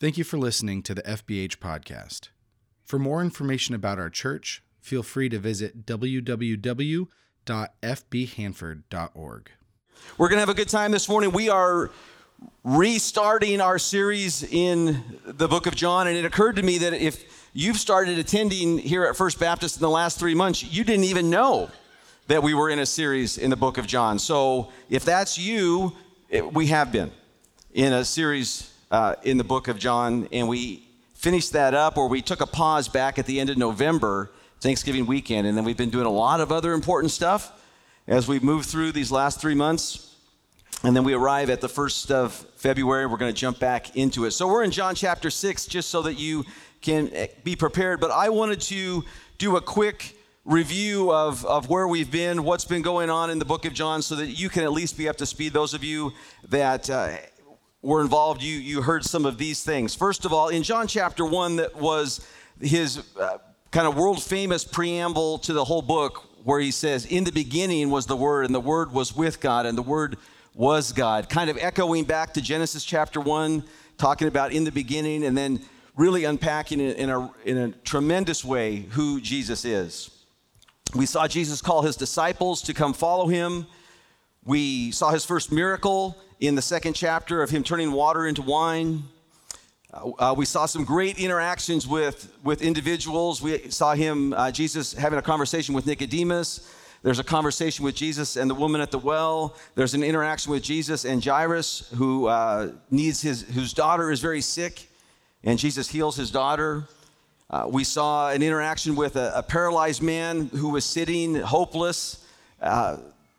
Thank you for listening to the FBH podcast. For more information about our church, feel free to visit www.fbhanford.org. We're going to have a good time this morning. We are restarting our series in the book of John, and it occurred to me that if you've started attending here at First Baptist in the last three months, you didn't even know that we were in a series in the book of John. So if that's you, it, we have been in a series uh, in the book of John, and we finished that up, or we took a pause back at the end of November, Thanksgiving weekend, and then we've been doing a lot of other important stuff as we move through these last three months. And then we arrive at the first of February. We're going to jump back into it. So we're in John chapter 6, just so that you can eh, be prepared. But I wanted to do a quick review of, of where we've been, what's been going on in the book of John, so that you can at least be up to speed. Those of you that uh, were involved, you, you heard some of these things. First of all, in John chapter 1, that was his uh, kind of world famous preamble to the whole book, where he says, In the beginning was the Word, and the Word was with God, and the Word was God. Kind of echoing back to Genesis chapter 1, talking about in the beginning, and then really unpacking in a, in a tremendous way who Jesus is. We saw Jesus call his disciples to come follow him. We saw his first miracle in the second chapter of him turning water into wine. Uh, uh, we saw some great interactions with, with individuals. We saw him, uh, Jesus, having a conversation with Nicodemus. There's a conversation with Jesus and the woman at the well. There's an interaction with Jesus and Jairus, who uh, needs his, whose daughter is very sick, and Jesus heals his daughter. Uh, we saw an interaction with a, a, paralyzed man who was sitting hopeless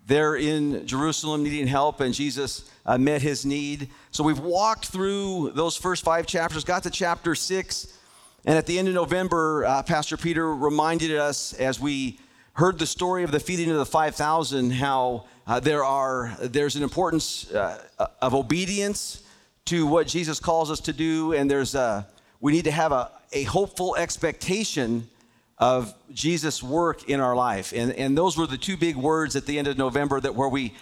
uh, there in Jerusalem needing help, and Jesus uh, met his need. So we've walked through those first five chapters, got to chapter six, and at the end of November, uh, Pastor Peter reminded us as we heard the story of the feeding of the 5,000 how uh, there are there's an importance uh, of obedience to what Jesus calls us to do, and there's a we need to have a, a hopeful expectation of Jesus' work in our life. And, and those were the two big words at the end of November that where we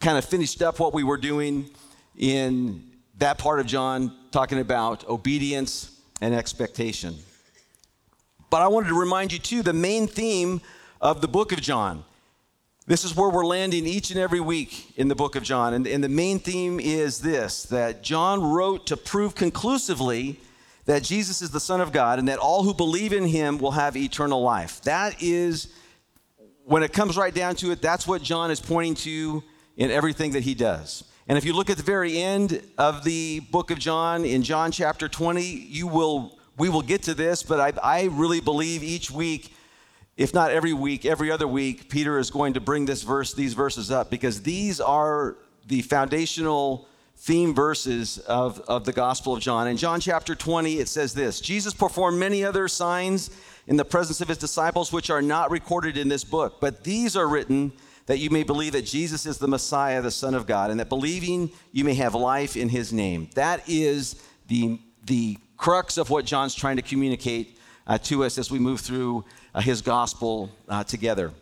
kind of finished up what we were doing in that part of John, talking about obedience and expectation. But I wanted to remind you, too, the main theme of the book of John. This is where we're landing each and every week in the book of John. And, and the main theme is this that John wrote to prove conclusively that Jesus is the Son of God and that all who believe in him will have eternal life. That is, when it comes right down to it, that's what John is pointing to in everything that he does. And if you look at the very end of the book of John, in John chapter 20, you will we will get to this, but I, I really believe each week, if not every week, every other week, Peter is going to bring this verse, these verses up, because these are the foundational theme verses of, of the Gospel of John. In John chapter 20, it says this Jesus performed many other signs in the presence of his disciples, which are not recorded in this book, but these are written that you may believe that Jesus is the Messiah, the Son of God, and that believing you may have life in his name. That is the, the crux of what John's trying to communicate uh, to us as we move through uh, his gospel uh, together.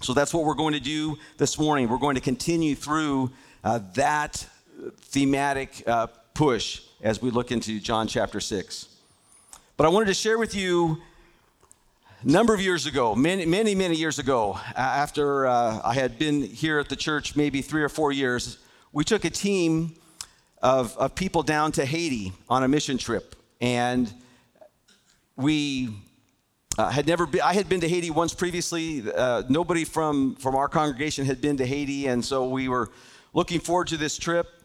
So that's what we're going to do this morning. We're going to continue through uh, that thematic uh, push as we look into John chapter 6. But I wanted to share with you a number of years ago, many, many, many years ago, after uh, I had been here at the church maybe three or four years, we took a team of, of people down to Haiti on a mission trip. And we uh, had never been, I had been to Haiti once previously. Uh, nobody from, from our congregation had been to Haiti. And so we were looking forward to this trip.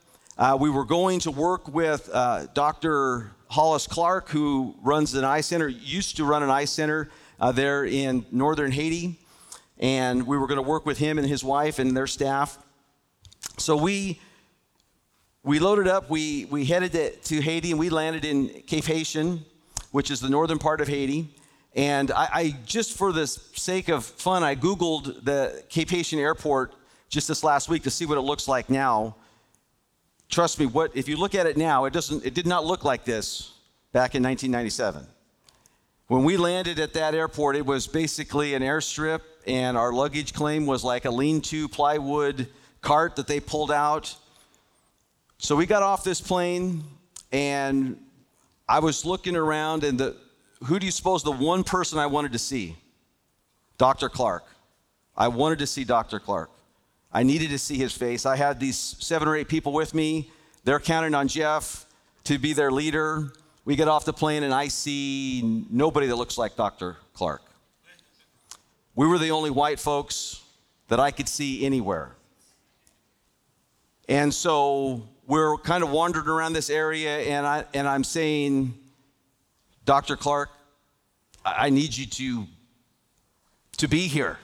Uh, we were going to work with uh, Dr. Hollis Clark, who runs an eye center, used to run an eye center uh, there in northern Haiti. And we were going to work with him and his wife and their staff. So we we loaded up, we, we headed to, to Haiti, and we landed in Cap Haitien, which is the northern part of Haiti. And I, I, just for the sake of fun, I Googled the Cap Haitien airport just this last week to see what it looks like now. Trust me, what if you look at it now, it doesn't it did not look like this back in 1997. When we landed at that airport, it was basically an airstrip, and our luggage claim was like a lean to plywood cart that they pulled out. So we got off this plane, and I was looking around, and the who do you suppose the one person I wanted to see? Dr. Clark. I wanted to see Dr. Clark. I needed to see his face. I had these seven or eight people with me. They're counting on Jeff to be their leader. We get off the plane, and I see nobody that looks like Dr. Clark. We were the only white folks that I could see anywhere. And so we're kind of wandering around this area, and, I, and I'm saying, Dr. Clark, I need you to, to be here.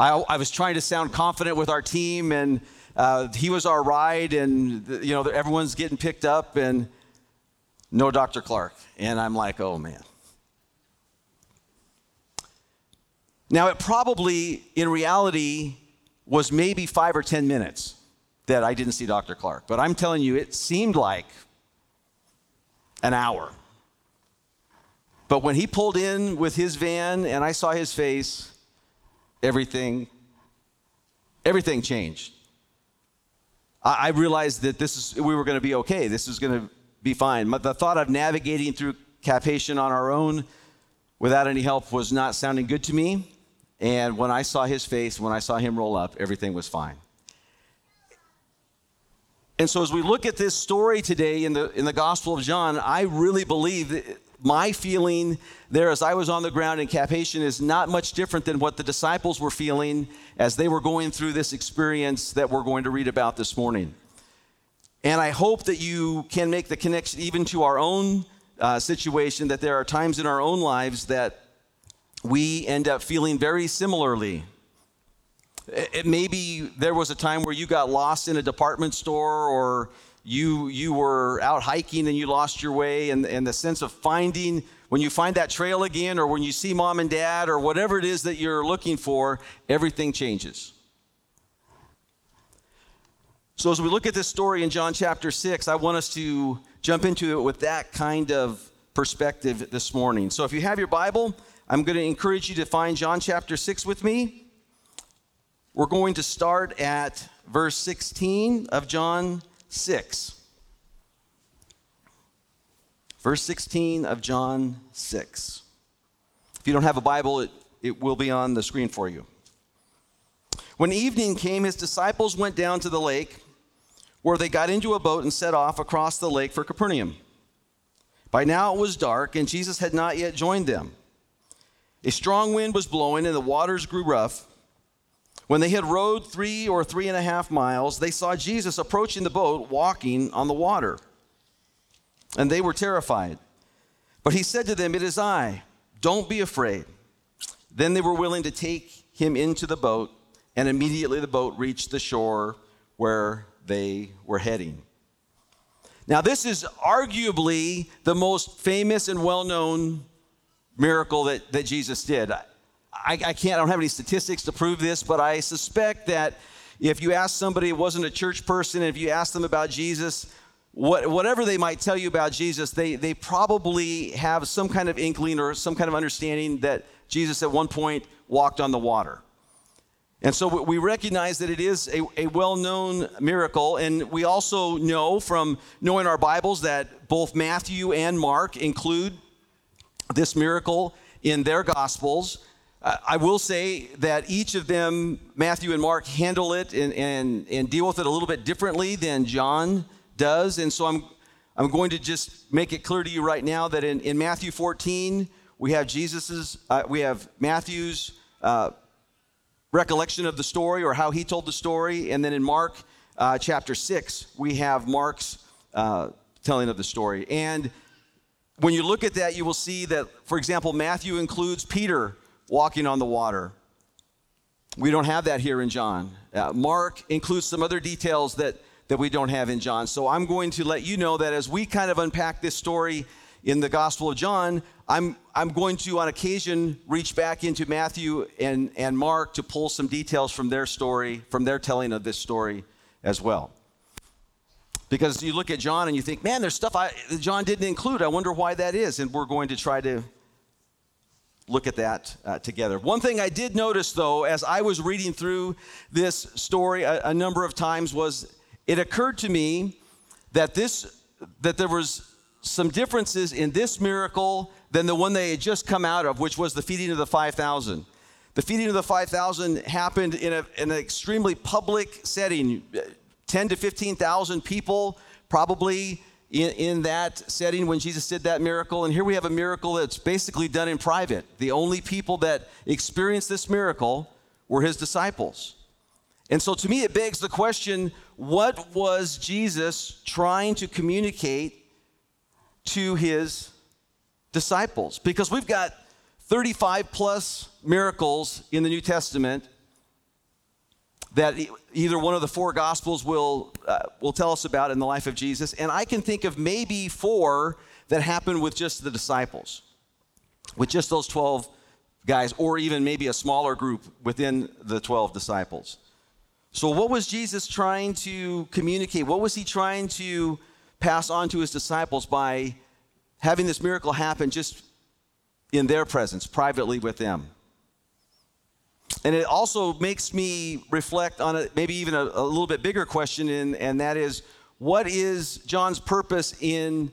I, I was trying to sound confident with our team, and uh, he was our ride, and you know everyone's getting picked up, and no Dr. Clark. And I'm like, oh man. Now, it probably, in reality, was maybe five or 10 minutes that I didn't see Dr. Clark. But I'm telling you, it seemed like an hour. But when he pulled in with his van and I saw his face, everything, everything changed. I, I realized that this is, we were going to be okay. This is going to be fine. But the thought of navigating through Cap Haitien on our own without any help was not sounding good to me. And when I saw his face, when I saw him roll up, everything was fine. And so, as we look at this story today in the, in the Gospel of John, I really believe my feeling there as I was on the ground in Cap Haitien is not much different than what the disciples were feeling as they were going through this experience that we're going to read about this morning. And I hope that you can make the connection even to our own uh, situation, that there are times in our own lives that we end up feeling very similarly. It, maybe there was a time where you got lost in a department store or you, you were out hiking and you lost your way, and, and the sense of finding, when you find that trail again, or when you see mom and dad, or whatever it is that you're looking for, everything changes. So, as we look at this story in John chapter 6, I want us to jump into it with that kind of perspective this morning. So, if you have your Bible, I'm going to encourage you to find John chapter 6 with me. We're going to start at verse 16 of John 6. Verse 16 of John 6. If you don't have a Bible, it, it will be on the screen for you. When evening came, his disciples went down to the lake, where they got into a boat and set off across the lake for Capernaum. By now it was dark, and Jesus had not yet joined them. A strong wind was blowing, and the waters grew rough. When they had rowed three or three and a half miles, they saw Jesus approaching the boat, walking on the water. And they were terrified. But he said to them, It is I. Don't be afraid. Then they were willing to take him into the boat, and immediately the boat reached the shore where they were heading. Now, this is arguably the most famous and well known miracle that, that Jesus did. I, I can't, I don't have any statistics to prove this, but I suspect that if you ask somebody who wasn't a church person, if you ask them about Jesus, what, whatever they might tell you about Jesus, they, they probably have some kind of inkling or some kind of understanding that Jesus at one point walked on the water. And so we recognize that it is a, a well known miracle. And we also know from knowing our Bibles that both Matthew and Mark include this miracle in their gospels. I will say that each of them, Matthew and Mark, handle it and, and, and deal with it a little bit differently than John does. And so I'm, I'm going to just make it clear to you right now that in, in Matthew 14, we have Jesus's, uh, we have Matthew's uh, recollection of the story or how he told the story. And then in Mark uh, chapter 6, we have Mark's uh, telling of the story. And when you look at that, you will see that, for example, Matthew includes Peter walking on the water. We don't have that here in John. Uh, Mark includes some other details that, that we don't have in John. So I'm going to let you know that as we kind of unpack this story in the Gospel of John, I'm, I'm going to, on occasion, reach back into Matthew and, and Mark to pull some details from their story, from their telling of this story as well. Because you look at John and you think, man, there's stuff I, John didn't include. I wonder why that is. And we're going to try to look at that uh, together. One thing I did notice, though, as I was reading through this story a, a number of times, was it occurred to me that this that there was some differences in this miracle than the one they had just come out of, which was the feeding of the 5,000. The feeding of the 5,000 happened in, a, in an extremely public setting 10 to 15,000 people probably in, in that setting when Jesus did that miracle. And here we have a miracle that's basically done in private. The only people that experienced this miracle were his disciples. And so to me, it begs the question what was Jesus trying to communicate to his disciples? Because we've got 35 plus miracles in the New Testament that either one of the four gospels will uh, will tell us about in the life of Jesus. And I can think of maybe four that happened with just the disciples with just those 12 guys or even maybe a smaller group within the 12 disciples. So what was Jesus trying to communicate? What was he trying to pass on to his disciples by having this miracle happen just in their presence privately with them and it also makes me reflect on a, maybe even a, a little bit bigger question, and, and that is what is John's purpose in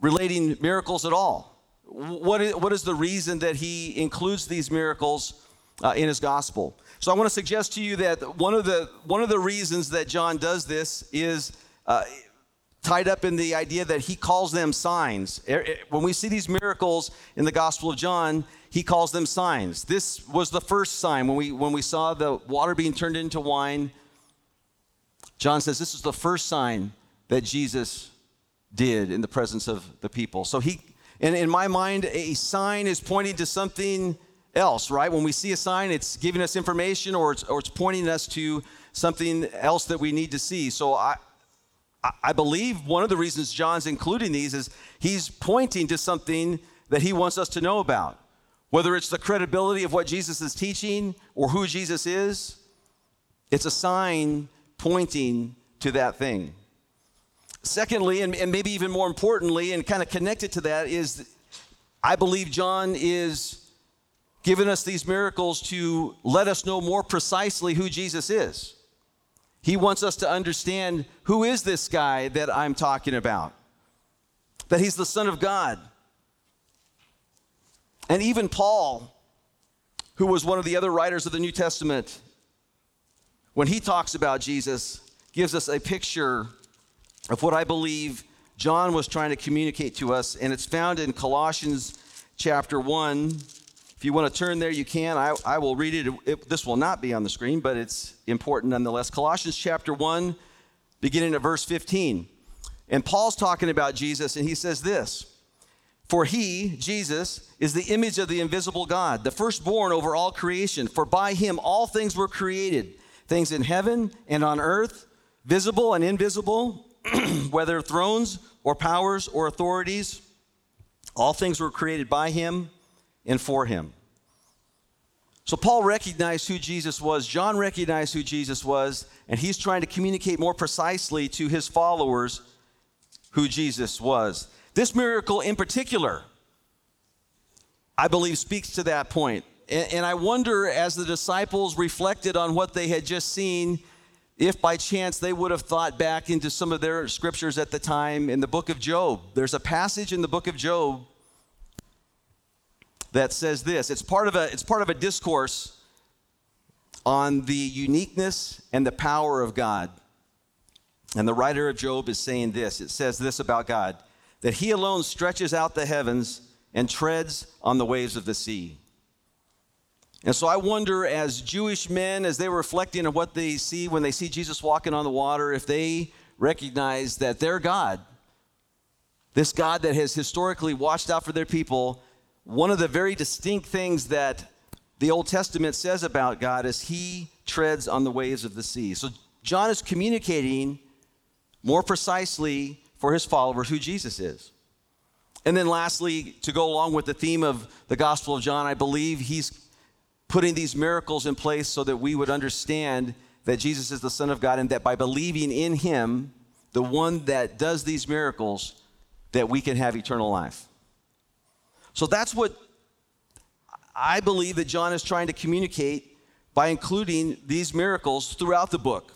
relating miracles at all? What is, what is the reason that he includes these miracles uh, in his gospel? So I want to suggest to you that one of the, one of the reasons that John does this is uh, tied up in the idea that he calls them signs. When we see these miracles in the Gospel of John, he calls them signs. This was the first sign when we when we saw the water being turned into wine. John says this is the first sign that Jesus did in the presence of the people. So he and in my mind a sign is pointing to something else, right? When we see a sign, it's giving us information or it's, or it's pointing us to something else that we need to see. So I, I believe one of the reasons John's including these is he's pointing to something that he wants us to know about. Whether it's the credibility of what Jesus is teaching or who Jesus is, it's a sign pointing to that thing. Secondly, and, and maybe even more importantly, and kind of connected to that, is I believe John is giving us these miracles to let us know more precisely who Jesus is. He wants us to understand who is this guy that I'm talking about? That he's the Son of God and even Paul, who was one of the other writers of the New Testament, when he talks about Jesus, gives us a picture of what I believe John was trying to communicate to us, and it's found in Colossians chapter 1. If you want to turn there, you can. I, I will read it. it. This will not be on the screen, but it's important nonetheless. Colossians chapter 1, beginning at verse 15. And Paul's talking about Jesus, and he says this for he, Jesus, is the image of the invisible God, the firstborn over all creation. For by him all things were created, things in heaven and on earth, visible and invisible, whether thrones or powers or authorities. All things were created by him and for him. So Paul recognized who Jesus was, John recognized who Jesus was, and he's trying to communicate more precisely to his followers who Jesus was. This miracle in particular, I believe, speaks to that point. And, and I wonder, as the disciples reflected on what they had just seen, if by chance they would have thought back into some of their scriptures at the time in the book of Job. There's a passage in the book of Job that says this. It's part of a, it's part of a discourse on the uniqueness and the power of God. And the writer of Job is saying this. It says this about God that he alone stretches out the heavens and treads on the waves of the sea. And so I wonder, as Jewish men, as they were reflecting on what they see when they see Jesus walking on the water, if they recognize that their God, this God that has historically watched out for their people, one of the very distinct things that the Old Testament says about God is he treads on the waves of the sea. So John is communicating more precisely for his followers who Jesus is. And then, lastly, to go along with the theme of the Gospel of John, I believe he's putting these miracles in place so that we would understand that Jesus is the Son of God and that by believing in him, the one that does these miracles, that we can have eternal life. So that's what I believe that John is trying to communicate by including these miracles throughout the book,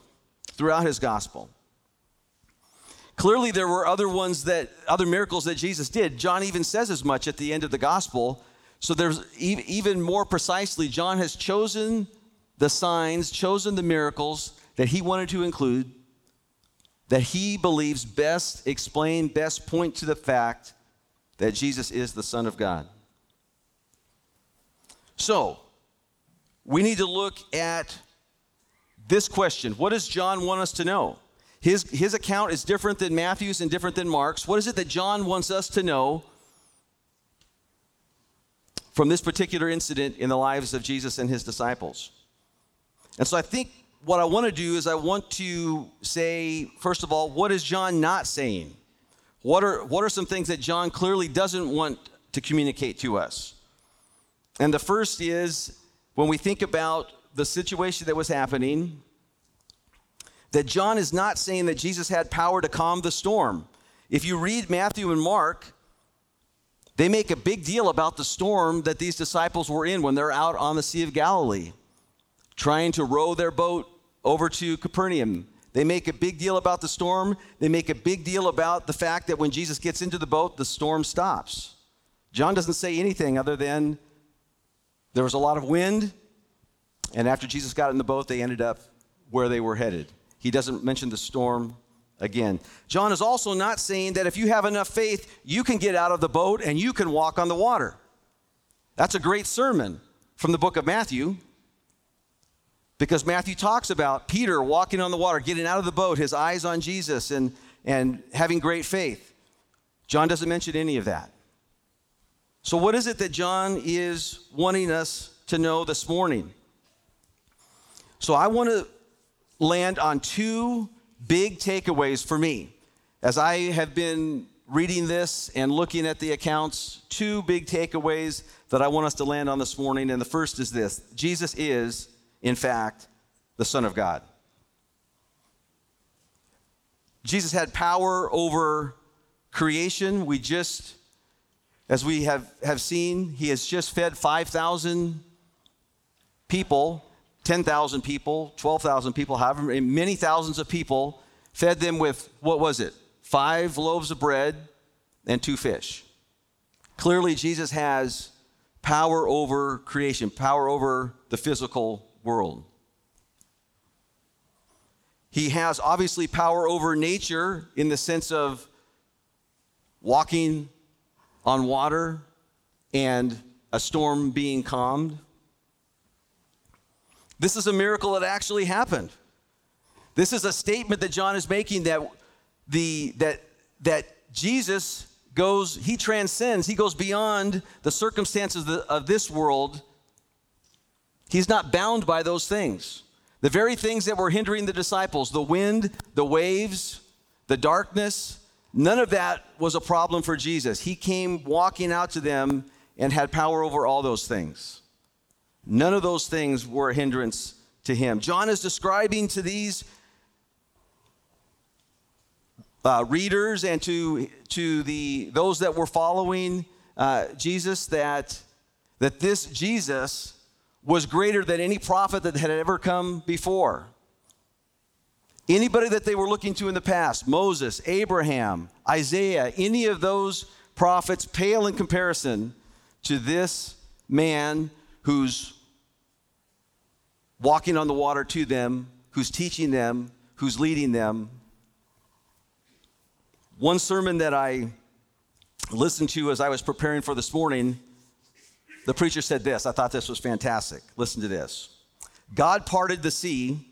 throughout his gospel. Clearly, there were other ones that, other miracles that Jesus did. John even says as much at the end of the gospel. So there's even more precisely, John has chosen the signs, chosen the miracles that he wanted to include, that he believes best explain, best point to the fact that Jesus is the Son of God. So, we need to look at this question What does John want us to know? His, his account is different than Matthew's and different than Mark's. What is it that John wants us to know from this particular incident in the lives of Jesus and his disciples? And so I think what I want to do is I want to say, first of all, what is John not saying? What are, what are some things that John clearly doesn't want to communicate to us? And the first is when we think about the situation that was happening, that John is not saying that Jesus had power to calm the storm. If you read Matthew and Mark, they make a big deal about the storm that these disciples were in when they're out on the Sea of Galilee, trying to row their boat over to Capernaum. They make a big deal about the storm. They make a big deal about the fact that when Jesus gets into the boat, the storm stops. John doesn't say anything other than there was a lot of wind, and after Jesus got in the boat, they ended up where they were headed. He doesn't mention the storm again. John is also not saying that if you have enough faith, you can get out of the boat and you can walk on the water. That's a great sermon from the book of Matthew because Matthew talks about Peter walking on the water, getting out of the boat, his eyes on Jesus, and, and having great faith. John doesn't mention any of that. So, what is it that John is wanting us to know this morning? So, I want to land on two big takeaways for me. As I have been reading this and looking at the accounts, two big takeaways that I want us to land on this morning. And the first is this Jesus is, in fact, the Son of God. Jesus had power over creation. We just, as we have, have seen, he has just fed 5,000 people 10,000 people, 12,000 people, however many thousands of people, fed them with what was it? Five loaves of bread and two fish. Clearly, Jesus has power over creation, power over the physical world. He has obviously power over nature in the sense of walking on water and a storm being calmed. This is a miracle that actually happened. This is a statement that John is making that the that that Jesus goes he transcends, he goes beyond the circumstances of this world. He's not bound by those things. The very things that were hindering the disciples, the wind, the waves, the darkness, none of that was a problem for Jesus. He came walking out to them and had power over all those things. None of those things were a hindrance to him. John is describing to these uh, readers and to, to the, those that were following uh, Jesus that, that this Jesus was greater than any prophet that had ever come before. Anybody that they were looking to in the past, Moses, Abraham, Isaiah, any of those prophets pale in comparison to this man who's walking on the water to them, who's teaching them, who's leading them. One sermon that I listened to as I was preparing for this morning, the preacher said this. I thought this was fantastic. Listen to this God parted the sea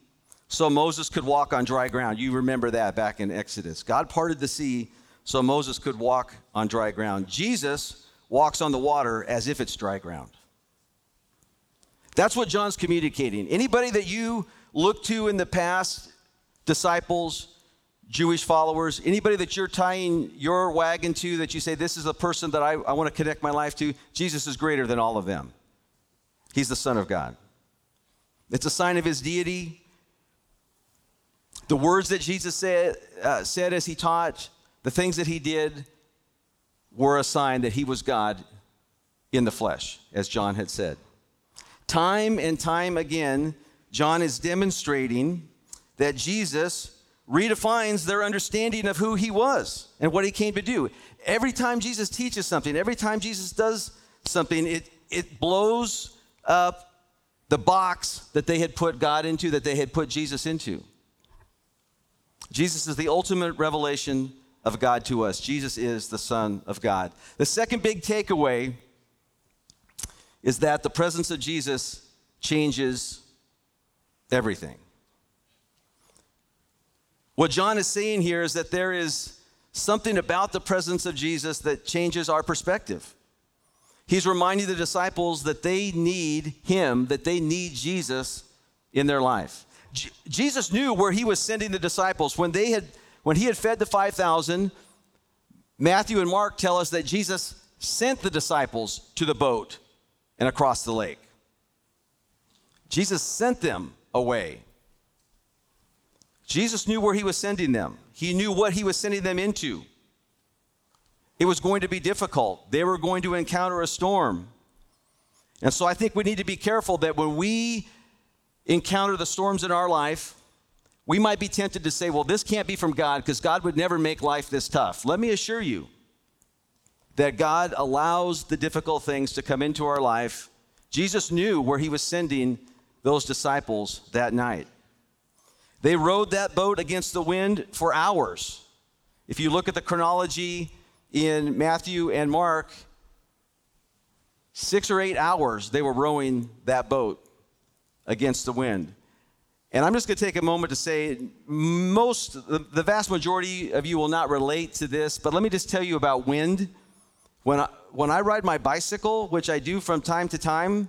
so Moses could walk on dry ground. You remember that back in Exodus. God parted the sea so Moses could walk on dry ground. Jesus walks on the water as if it's dry ground. That's what John's communicating. Anybody that you look to in the past, disciples, Jewish followers, anybody that you're tying your wagon to that you say, this is a person that I, I want to connect my life to, Jesus is greater than all of them. He's the Son of God. It's a sign of his deity. The words that Jesus said, uh, said as he taught, the things that he did, were a sign that he was God in the flesh, as John had said. Time and time again, John is demonstrating that Jesus redefines their understanding of who he was and what he came to do. Every time Jesus teaches something, every time Jesus does something, it, it blows up the box that they had put God into, that they had put Jesus into. Jesus is the ultimate revelation of God to us. Jesus is the Son of God. The second big takeaway is that the presence of Jesus changes everything. What John is saying here is that there is something about the presence of Jesus that changes our perspective. He's reminding the disciples that they need him, that they need Jesus in their life. J- Jesus knew where he was sending the disciples. When they had when he had fed the 5000, Matthew and Mark tell us that Jesus sent the disciples to the boat and across the lake. Jesus sent them away. Jesus knew where he was sending them. He knew what he was sending them into. It was going to be difficult. They were going to encounter a storm. And so I think we need to be careful that when we encounter the storms in our life, we might be tempted to say, well, this can't be from God because God would never make life this tough. Let me assure you that God allows the difficult things to come into our life. Jesus knew where he was sending those disciples that night. They rowed that boat against the wind for hours. If you look at the chronology in Matthew and Mark, six or eight hours they were rowing that boat against the wind. And I'm just going to take a moment to say most, the vast majority of you will not relate to this, but let me just tell you about wind. When I, when I ride my bicycle, which I do from time to time,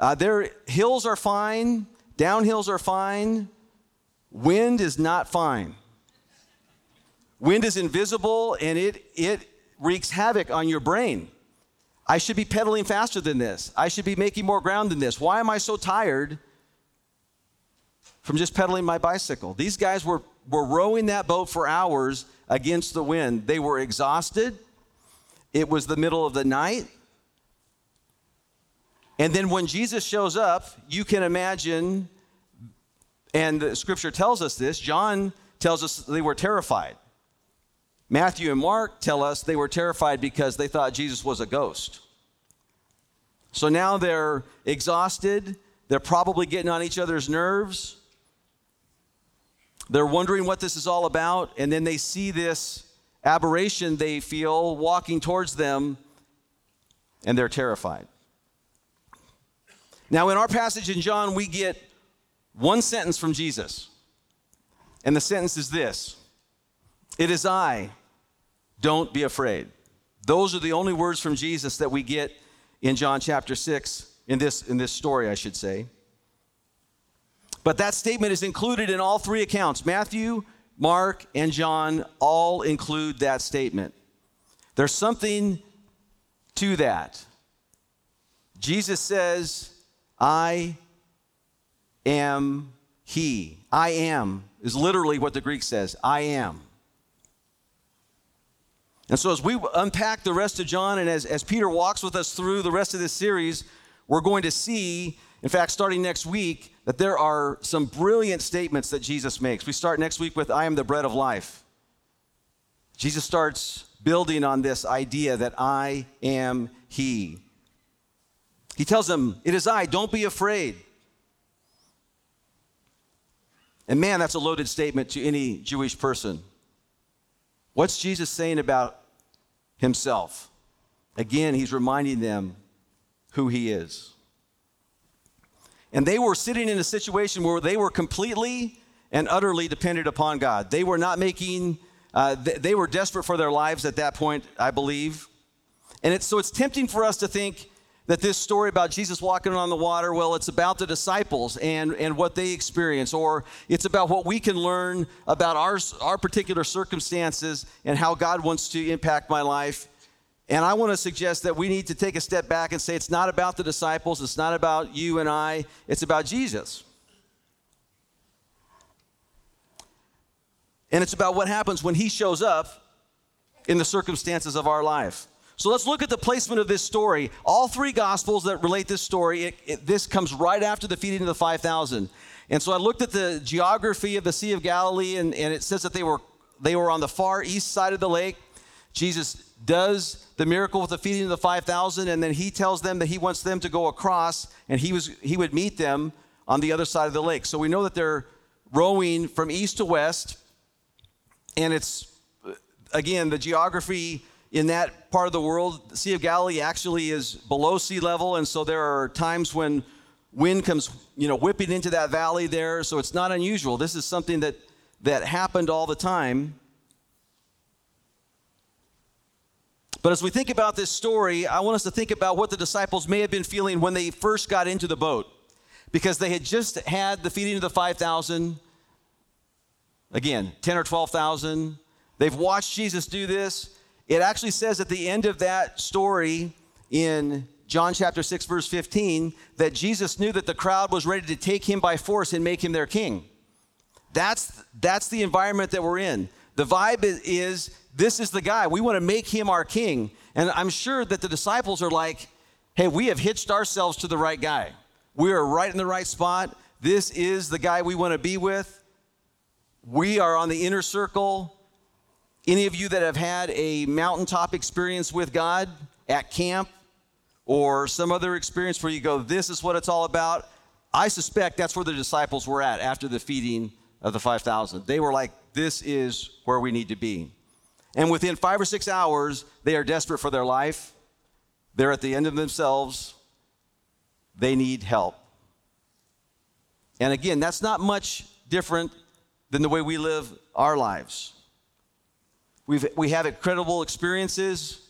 uh, there hills are fine, downhills are fine. Wind is not fine. Wind is invisible and it, it wreaks havoc on your brain. I should be pedaling faster than this. I should be making more ground than this. Why am I so tired from just pedaling my bicycle? These guys were, were rowing that boat for hours against the wind. They were exhausted. It was the middle of the night. And then when Jesus shows up, you can imagine, and the scripture tells us this, John tells us they were terrified. Matthew and Mark tell us they were terrified because they thought Jesus was a ghost. So now they're exhausted. They're probably getting on each other's nerves. They're wondering what this is all about. And then they see this aberration they feel walking towards them, and they're terrified. Now, in our passage in John, we get one sentence from Jesus. And the sentence is this It is I, don't be afraid. Those are the only words from Jesus that we get in John chapter 6, in this, in this story, I should say. But that statement is included in all three accounts. Matthew, Mark, and John all include that statement. There's something to that. Jesus says, I am He. I am is literally what the Greek says. I am. And so, as we unpack the rest of John and as, as Peter walks with us through the rest of this series, we're going to see, in fact, starting next week, that there are some brilliant statements that Jesus makes. We start next week with, I am the bread of life. Jesus starts building on this idea that I am He. He tells them, It is I, don't be afraid. And man, that's a loaded statement to any Jewish person. What's Jesus saying about himself? Again, he's reminding them who he is. And they were sitting in a situation where they were completely and utterly dependent upon God. They were not making, uh, th- they were desperate for their lives at that point, I believe. And it's, so it's tempting for us to think that this story about Jesus walking on the water, well, it's about the disciples and, and what they experience, or it's about what we can learn about our, our particular circumstances and how God wants to impact my life. And I want to suggest that we need to take a step back and say it's not about the disciples, it's not about you and I, it's about Jesus. And it's about what happens when he shows up in the circumstances of our life. So let's look at the placement of this story. All three gospels that relate this story, it, it, this comes right after the feeding of the 5,000. And so I looked at the geography of the Sea of Galilee, and, and it says that they were, they were on the far east side of the lake. Jesus does the miracle with the feeding of the 5,000, and then he tells them that he wants them to go across, and he, was, he would meet them on the other side of the lake. So we know that they're rowing from east to west, and it's, again, the geography in that part of the world, the Sea of Galilee actually is below sea level, and so there are times when wind comes, you know, whipping into that valley there. So it's not unusual. This is something that that happened all the time. But as we think about this story, I want us to think about what the disciples may have been feeling when they first got into the boat. Because they had just had the feeding of the 5,000, again, 10 or 12,000. They've watched Jesus do this. It actually says at the end of that story in John chapter 6, verse 15, that Jesus knew that the crowd was ready to take him by force and make him their king. That's, that's the environment that we're in. The vibe is, is this is the guy. We want to make him our king. And I'm sure that the disciples are like, hey, we have hitched ourselves to the right guy. We are right in the right spot. This is the guy we want to be with. We are on the inner circle. Any of you that have had a mountaintop experience with God at camp or some other experience where you go, this is what it's all about, I suspect that's where the disciples were at after the feeding of the 5,000. They were like, this is where we need to be. And within five or six hours, they are desperate for their life. They're at the end of themselves. They need help. And again, that's not much different than the way we live our lives. We've, we have incredible experiences.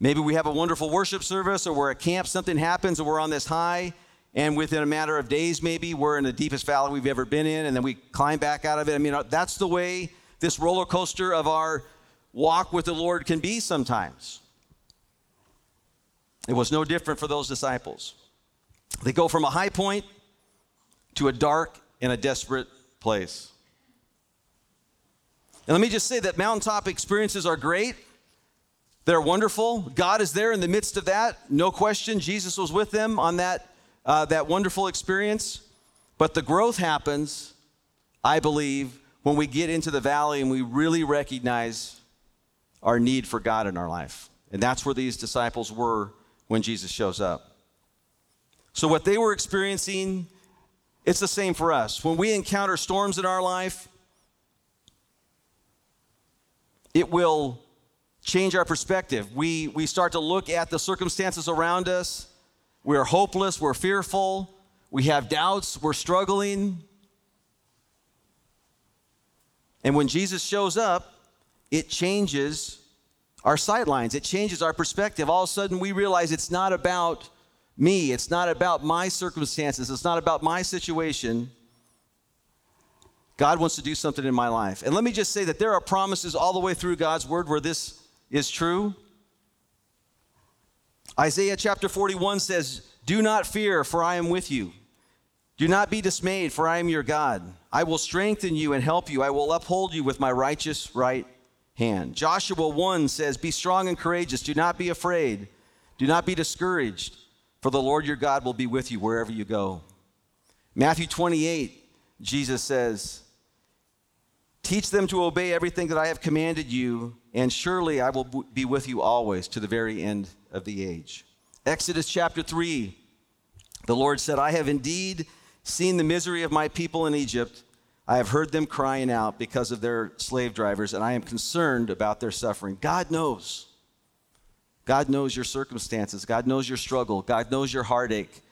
Maybe we have a wonderful worship service or we're at camp, something happens and we're on this high. And within a matter of days, maybe we're in the deepest valley we've ever been in, and then we climb back out of it. I mean, uh, that's the way this roller coaster of our walk with the Lord can be sometimes. It was no different for those disciples. They go from a high point to a dark and a desperate place. And let me just say that mountaintop experiences are great. They're wonderful. God is there in the midst of that. No question. Jesus was with them on that, uh, that wonderful experience. But the growth happens, I believe, when we get into the valley and we really recognize our need for God in our life. And that's where these disciples were when Jesus shows up. So, what they were experiencing, it's the same for us. When we encounter storms in our life, it will change our perspective. We, we start to look at the circumstances around us. We're hopeless, we're fearful, we have doubts, we're struggling. And when Jesus shows up, it changes our sightlines, it changes our perspective. All of a sudden, we realize it's not about me, it's not about my circumstances, it's not about my situation. God wants to do something in my life. And let me just say that there are promises all the way through God's word where this is true. Isaiah chapter 41 says, Do not fear, for I am with you. Do not be dismayed, for I am your God. I will strengthen you and help you. I will uphold you with my righteous right hand. Joshua 1 says, Be strong and courageous. Do not be afraid. Do not be discouraged, for the Lord your God will be with you wherever you go. Matthew 28, Jesus says, Teach them to obey everything that I have commanded you, and surely I will be with you always to the very end of the age. Exodus chapter 3, the Lord said, I have indeed seen the misery of my people in Egypt. I have heard them crying out because of their slave drivers, and I am concerned about their suffering. God knows. God knows your circumstances. God knows your struggle. God knows your heartache.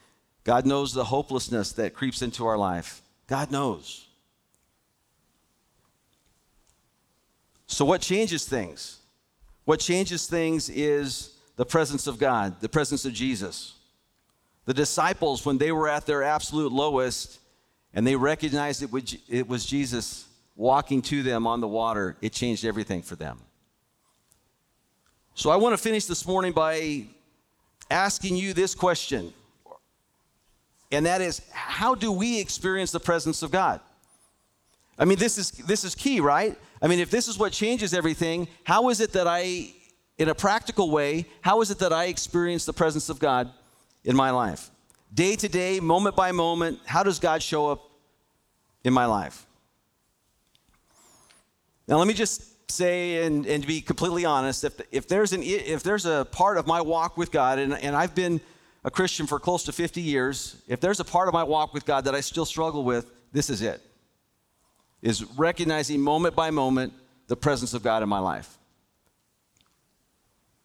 God knows the hopelessness that creeps into our life. God knows. So, what changes things? What changes things is the presence of God, the presence of Jesus. The disciples, when they were at their absolute lowest and they recognized it was Jesus walking to them on the water, it changed everything for them. So, I want to finish this morning by asking you this question, and that is how do we experience the presence of God? I mean, this is, this is key, right? I mean, if this is what changes everything, how is it that I, in a practical way, how is it that I experience the presence of God in my life? Day to day, moment by moment, how does God show up in my life. Now, let me just say and, and to be completely honest, if, if, there's an, if there's a part of my walk with God, and, and I've been a Christian for close to 50 years, if there's a part of my walk with God that I still struggle with, this is it. Is recognizing moment by moment the presence of God in my life.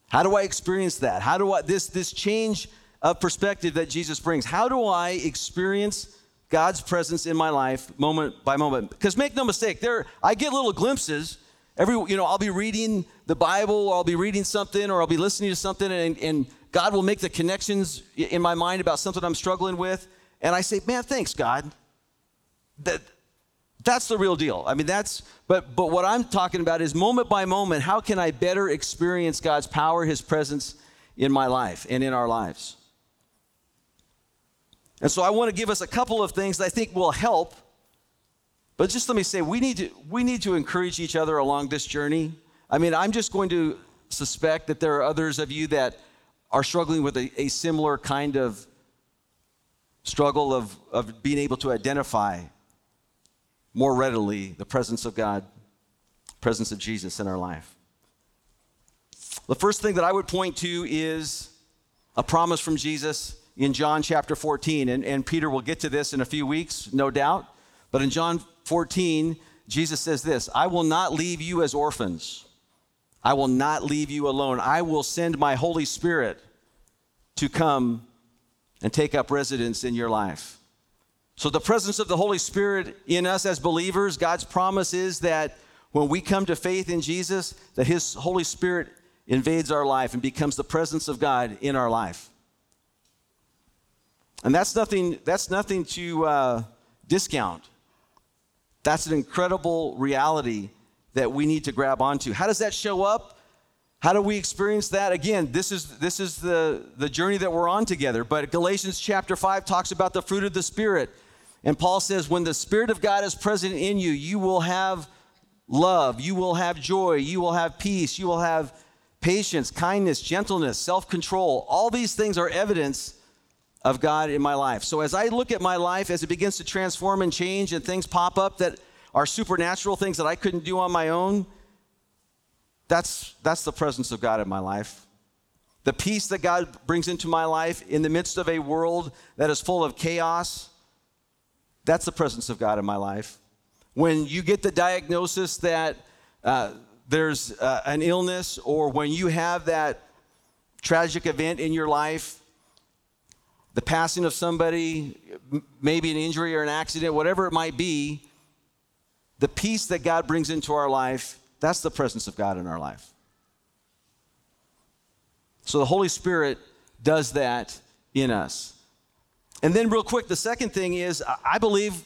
How do I experience that? How do I this this change of perspective that Jesus brings? How do I experience God's presence in my life moment by moment? Because make no mistake, there I get little glimpses. Every you know, I'll be reading the Bible, or I'll be reading something, or I'll be listening to something, and, and God will make the connections in my mind about something I'm struggling with, and I say, "Man, thanks, God." That that's the real deal. I mean, that's, but, but what I'm talking about is moment by moment, how can I better experience God's power, His presence in my life and in our lives? And so I want to give us a couple of things that I think will help. But just let me say, we need to, we need to encourage each other along this journey. I mean, I'm just going to suspect that there are others of you that are struggling with a, a similar kind of struggle of, of being able to identify more readily the presence of God, presence of Jesus in our life. The first thing that I would point to is a promise from Jesus in John chapter 14. And, and Peter will get to this in a few weeks, no doubt. But in John 14, Jesus says this I will not leave you as orphans. I will not leave you alone. I will send my Holy Spirit to come and take up residence in your life. So, the presence of the Holy Spirit in us as believers, God's promise is that when we come to faith in Jesus, that His Holy Spirit invades our life and becomes the presence of God in our life. And that's nothing, that's nothing to uh, discount. That's an incredible reality that we need to grab onto. How does that show up? How do we experience that? Again, this is, this is the, the journey that we're on together. But Galatians chapter 5 talks about the fruit of the Spirit. And Paul says, when the Spirit of God is present in you, you will have love, you will have joy, you will have peace, you will have patience, kindness, gentleness, self control. All these things are evidence of God in my life. So as I look at my life, as it begins to transform and change, and things pop up that are supernatural things that I couldn't do on my own, that's, that's the presence of God in my life. The peace that God brings into my life in the midst of a world that is full of chaos that's the presence of God in my life. When you get the diagnosis that uh, there's uh, an illness, or when you have that tragic event in your life, the passing of somebody, maybe an injury or an accident, whatever it might be, the peace that God brings into our life, that's the presence of God in our life. So the Holy Spirit does that in us. And then, real quick, the second thing is I believe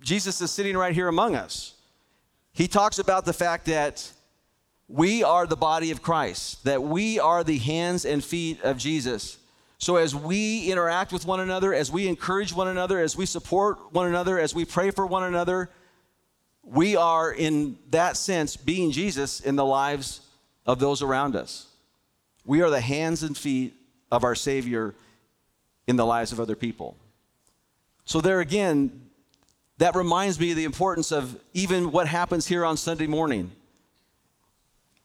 Jesus is sitting right here among us. He talks about the fact that we are the body of Christ, that we are the hands and feet of Jesus. So, as we interact with one another, as we encourage one another, as we support one another, as we pray for one another, we are, in that sense, being Jesus in the lives of those around us. We are the hands and feet of our Savior in the lives of other people. So, there again, that reminds me of the importance of even what happens here on Sunday morning.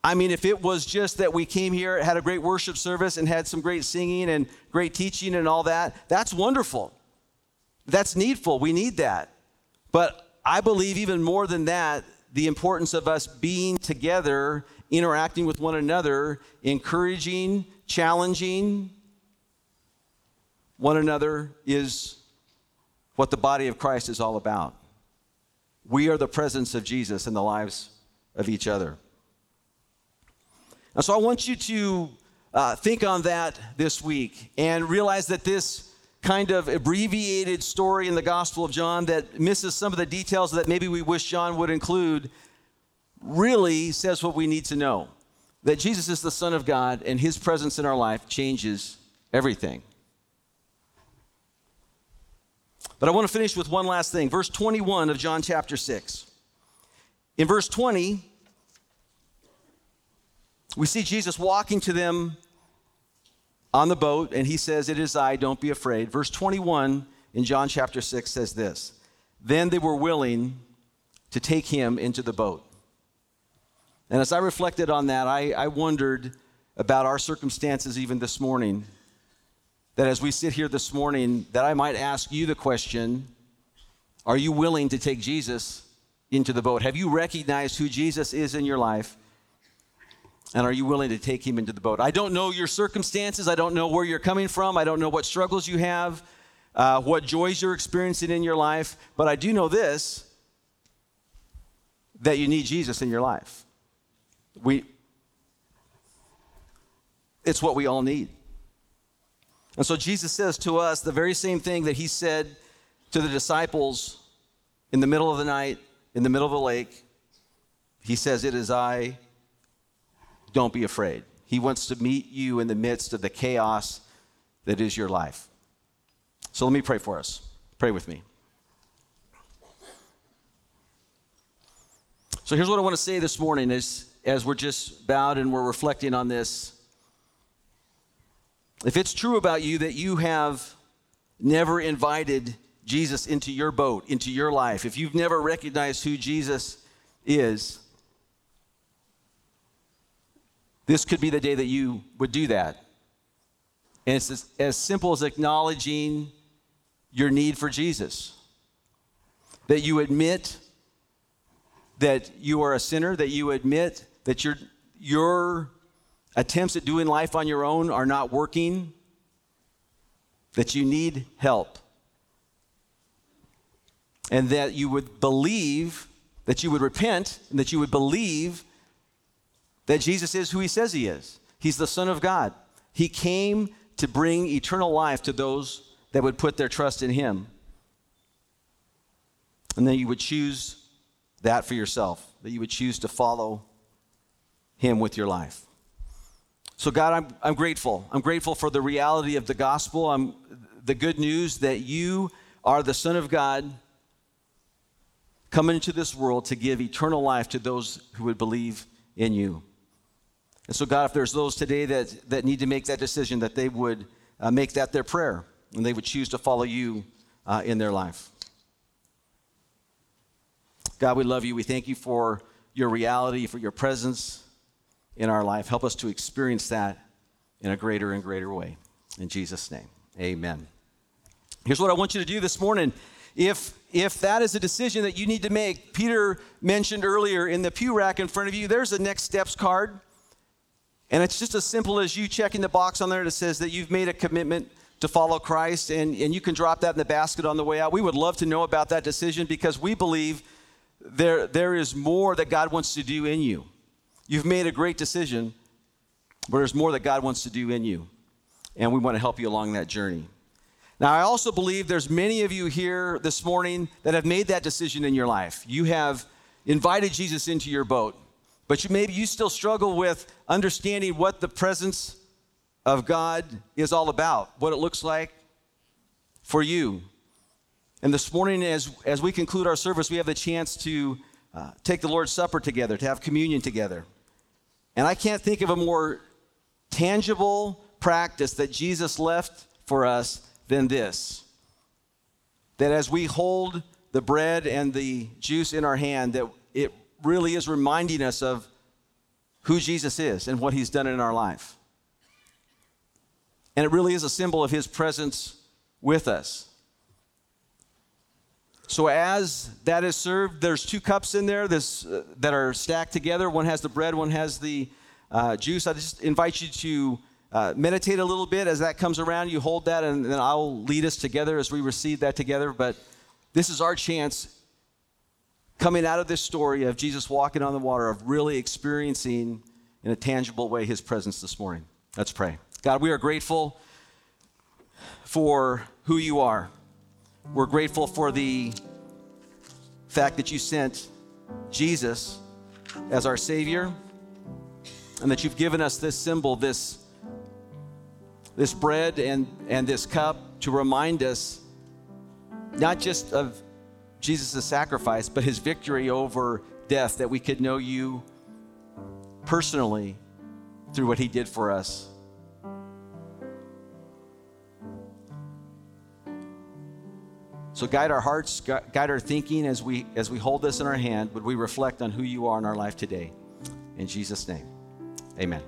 I mean, if it was just that we came here, had a great worship service, and had some great singing and great teaching and all that, that's wonderful. That's needful. We need that. But I believe even more than that, the importance of us being together, interacting with one another, encouraging, challenging, one another is what the body of Christ is all about. We are the presence of Jesus in the lives of each other. And so I want you to uh, think on that this week and realize that this kind of abbreviated story in the Gospel of John that misses some of the details that maybe we wish John would include really says what we need to know that Jesus is the Son of God and his presence in our life changes everything. But I want to finish with one last thing. Verse 21 of John chapter 6. In verse 20, we see Jesus walking to them on the boat, and he says, It is I, don't be afraid. Verse 21 in John chapter 6 says this then they were willing to take him into the boat. And as I reflected on that, I, I wondered about our circumstances even this morning. That as we sit here this morning, that I might ask you the question Are you willing to take Jesus into the boat? Have you recognized who Jesus is in your life? And are you willing to take him into the boat? I don't know your circumstances. I don't know where you're coming from. I don't know what struggles you have, uh, what joys you're experiencing in your life. But I do know this that you need Jesus in your life. We, it's what we all need. And so Jesus says to us the very same thing that he said to the disciples in the middle of the night, in the middle of the lake. He says, It is I, don't be afraid. He wants to meet you in the midst of the chaos that is your life. So let me pray for us. Pray with me. So here's what I want to say this morning as, as we're just bowed and we're reflecting on this. If it's true about you that you have never invited Jesus into your boat, into your life, if you've never recognized who Jesus is, this could be the day that you would do that. And it's as, as simple as acknowledging your need for Jesus. That you admit that you are a sinner, that you admit that your, your attempts at doing life on your own are not working, that you need help. And that you would believe, that you would repent, and that you would believe that Jesus is who he says he is. He's the Son of God. He came to bring eternal life to those that would put their trust in him. And then you would choose that for yourself, that you would choose to follow him with your life. So, God, I'm, I'm grateful. I'm grateful for the reality of the gospel. I'm the good news that you are the Son of God coming into this world to give eternal life to those who would believe in you. And so, God, if there's those today that, that need to make that decision, that they would uh, make that their prayer and they would choose to follow you uh, in their life. God, we love you. We thank you for your reality, for your presence in our life. Help us to experience that in a greater and greater way. In Jesus' name, amen. Here's what I want you to do this morning. If, if that is a decision that you need to make, Peter mentioned earlier in the pew rack in front of you, there's a next steps card. And it's just as simple as you checking the box on there that says that you've made a commitment to follow Christ, and, and you can drop that in the basket on the way out. We would love to know about that decision because we believe there, there is more that God wants to do in you. You've made a great decision, but there's more that God wants to do in you. And we want to help you along that journey. Now, I also believe there's many of you here this morning that have made that decision in your life. You have invited Jesus into your boat, but you, maybe you still struggle with understanding what the presence of God is all about, what it looks like for you. And this morning, as, as we conclude our service, we have the chance to uh, take the Lord's Supper together, to have communion together. And I can't think of a more tangible practice that Jesus left for us than this that as we hold the bread and the juice in our hand, that it really is reminding us of who Jesus is and what he's done in our life. And it really is a symbol of his presence with us. So as that is served, there's two cups in there this, uh, that are stacked together. One has the bread, one has the uh, juice. I just invite you to uh, meditate a little bit as that comes around. You hold that, and then I'll lead us together as we receive that together. But this is our chance coming out of this story of Jesus walking on the water, of really experiencing in a tangible way his presence this morning. Let's pray. God, we are grateful for who you are. We're grateful for the fact that you sent Jesus as our Savior and that you've given us this symbol, this, this bread and, and this cup to remind us not just of Jesus' sacrifice, but his victory over death, that we could know you personally through what he did for us. So guide our hearts, guide our thinking as we as we hold this in our hand. Would we reflect on who you are in our life today? In Jesus' name, Amen.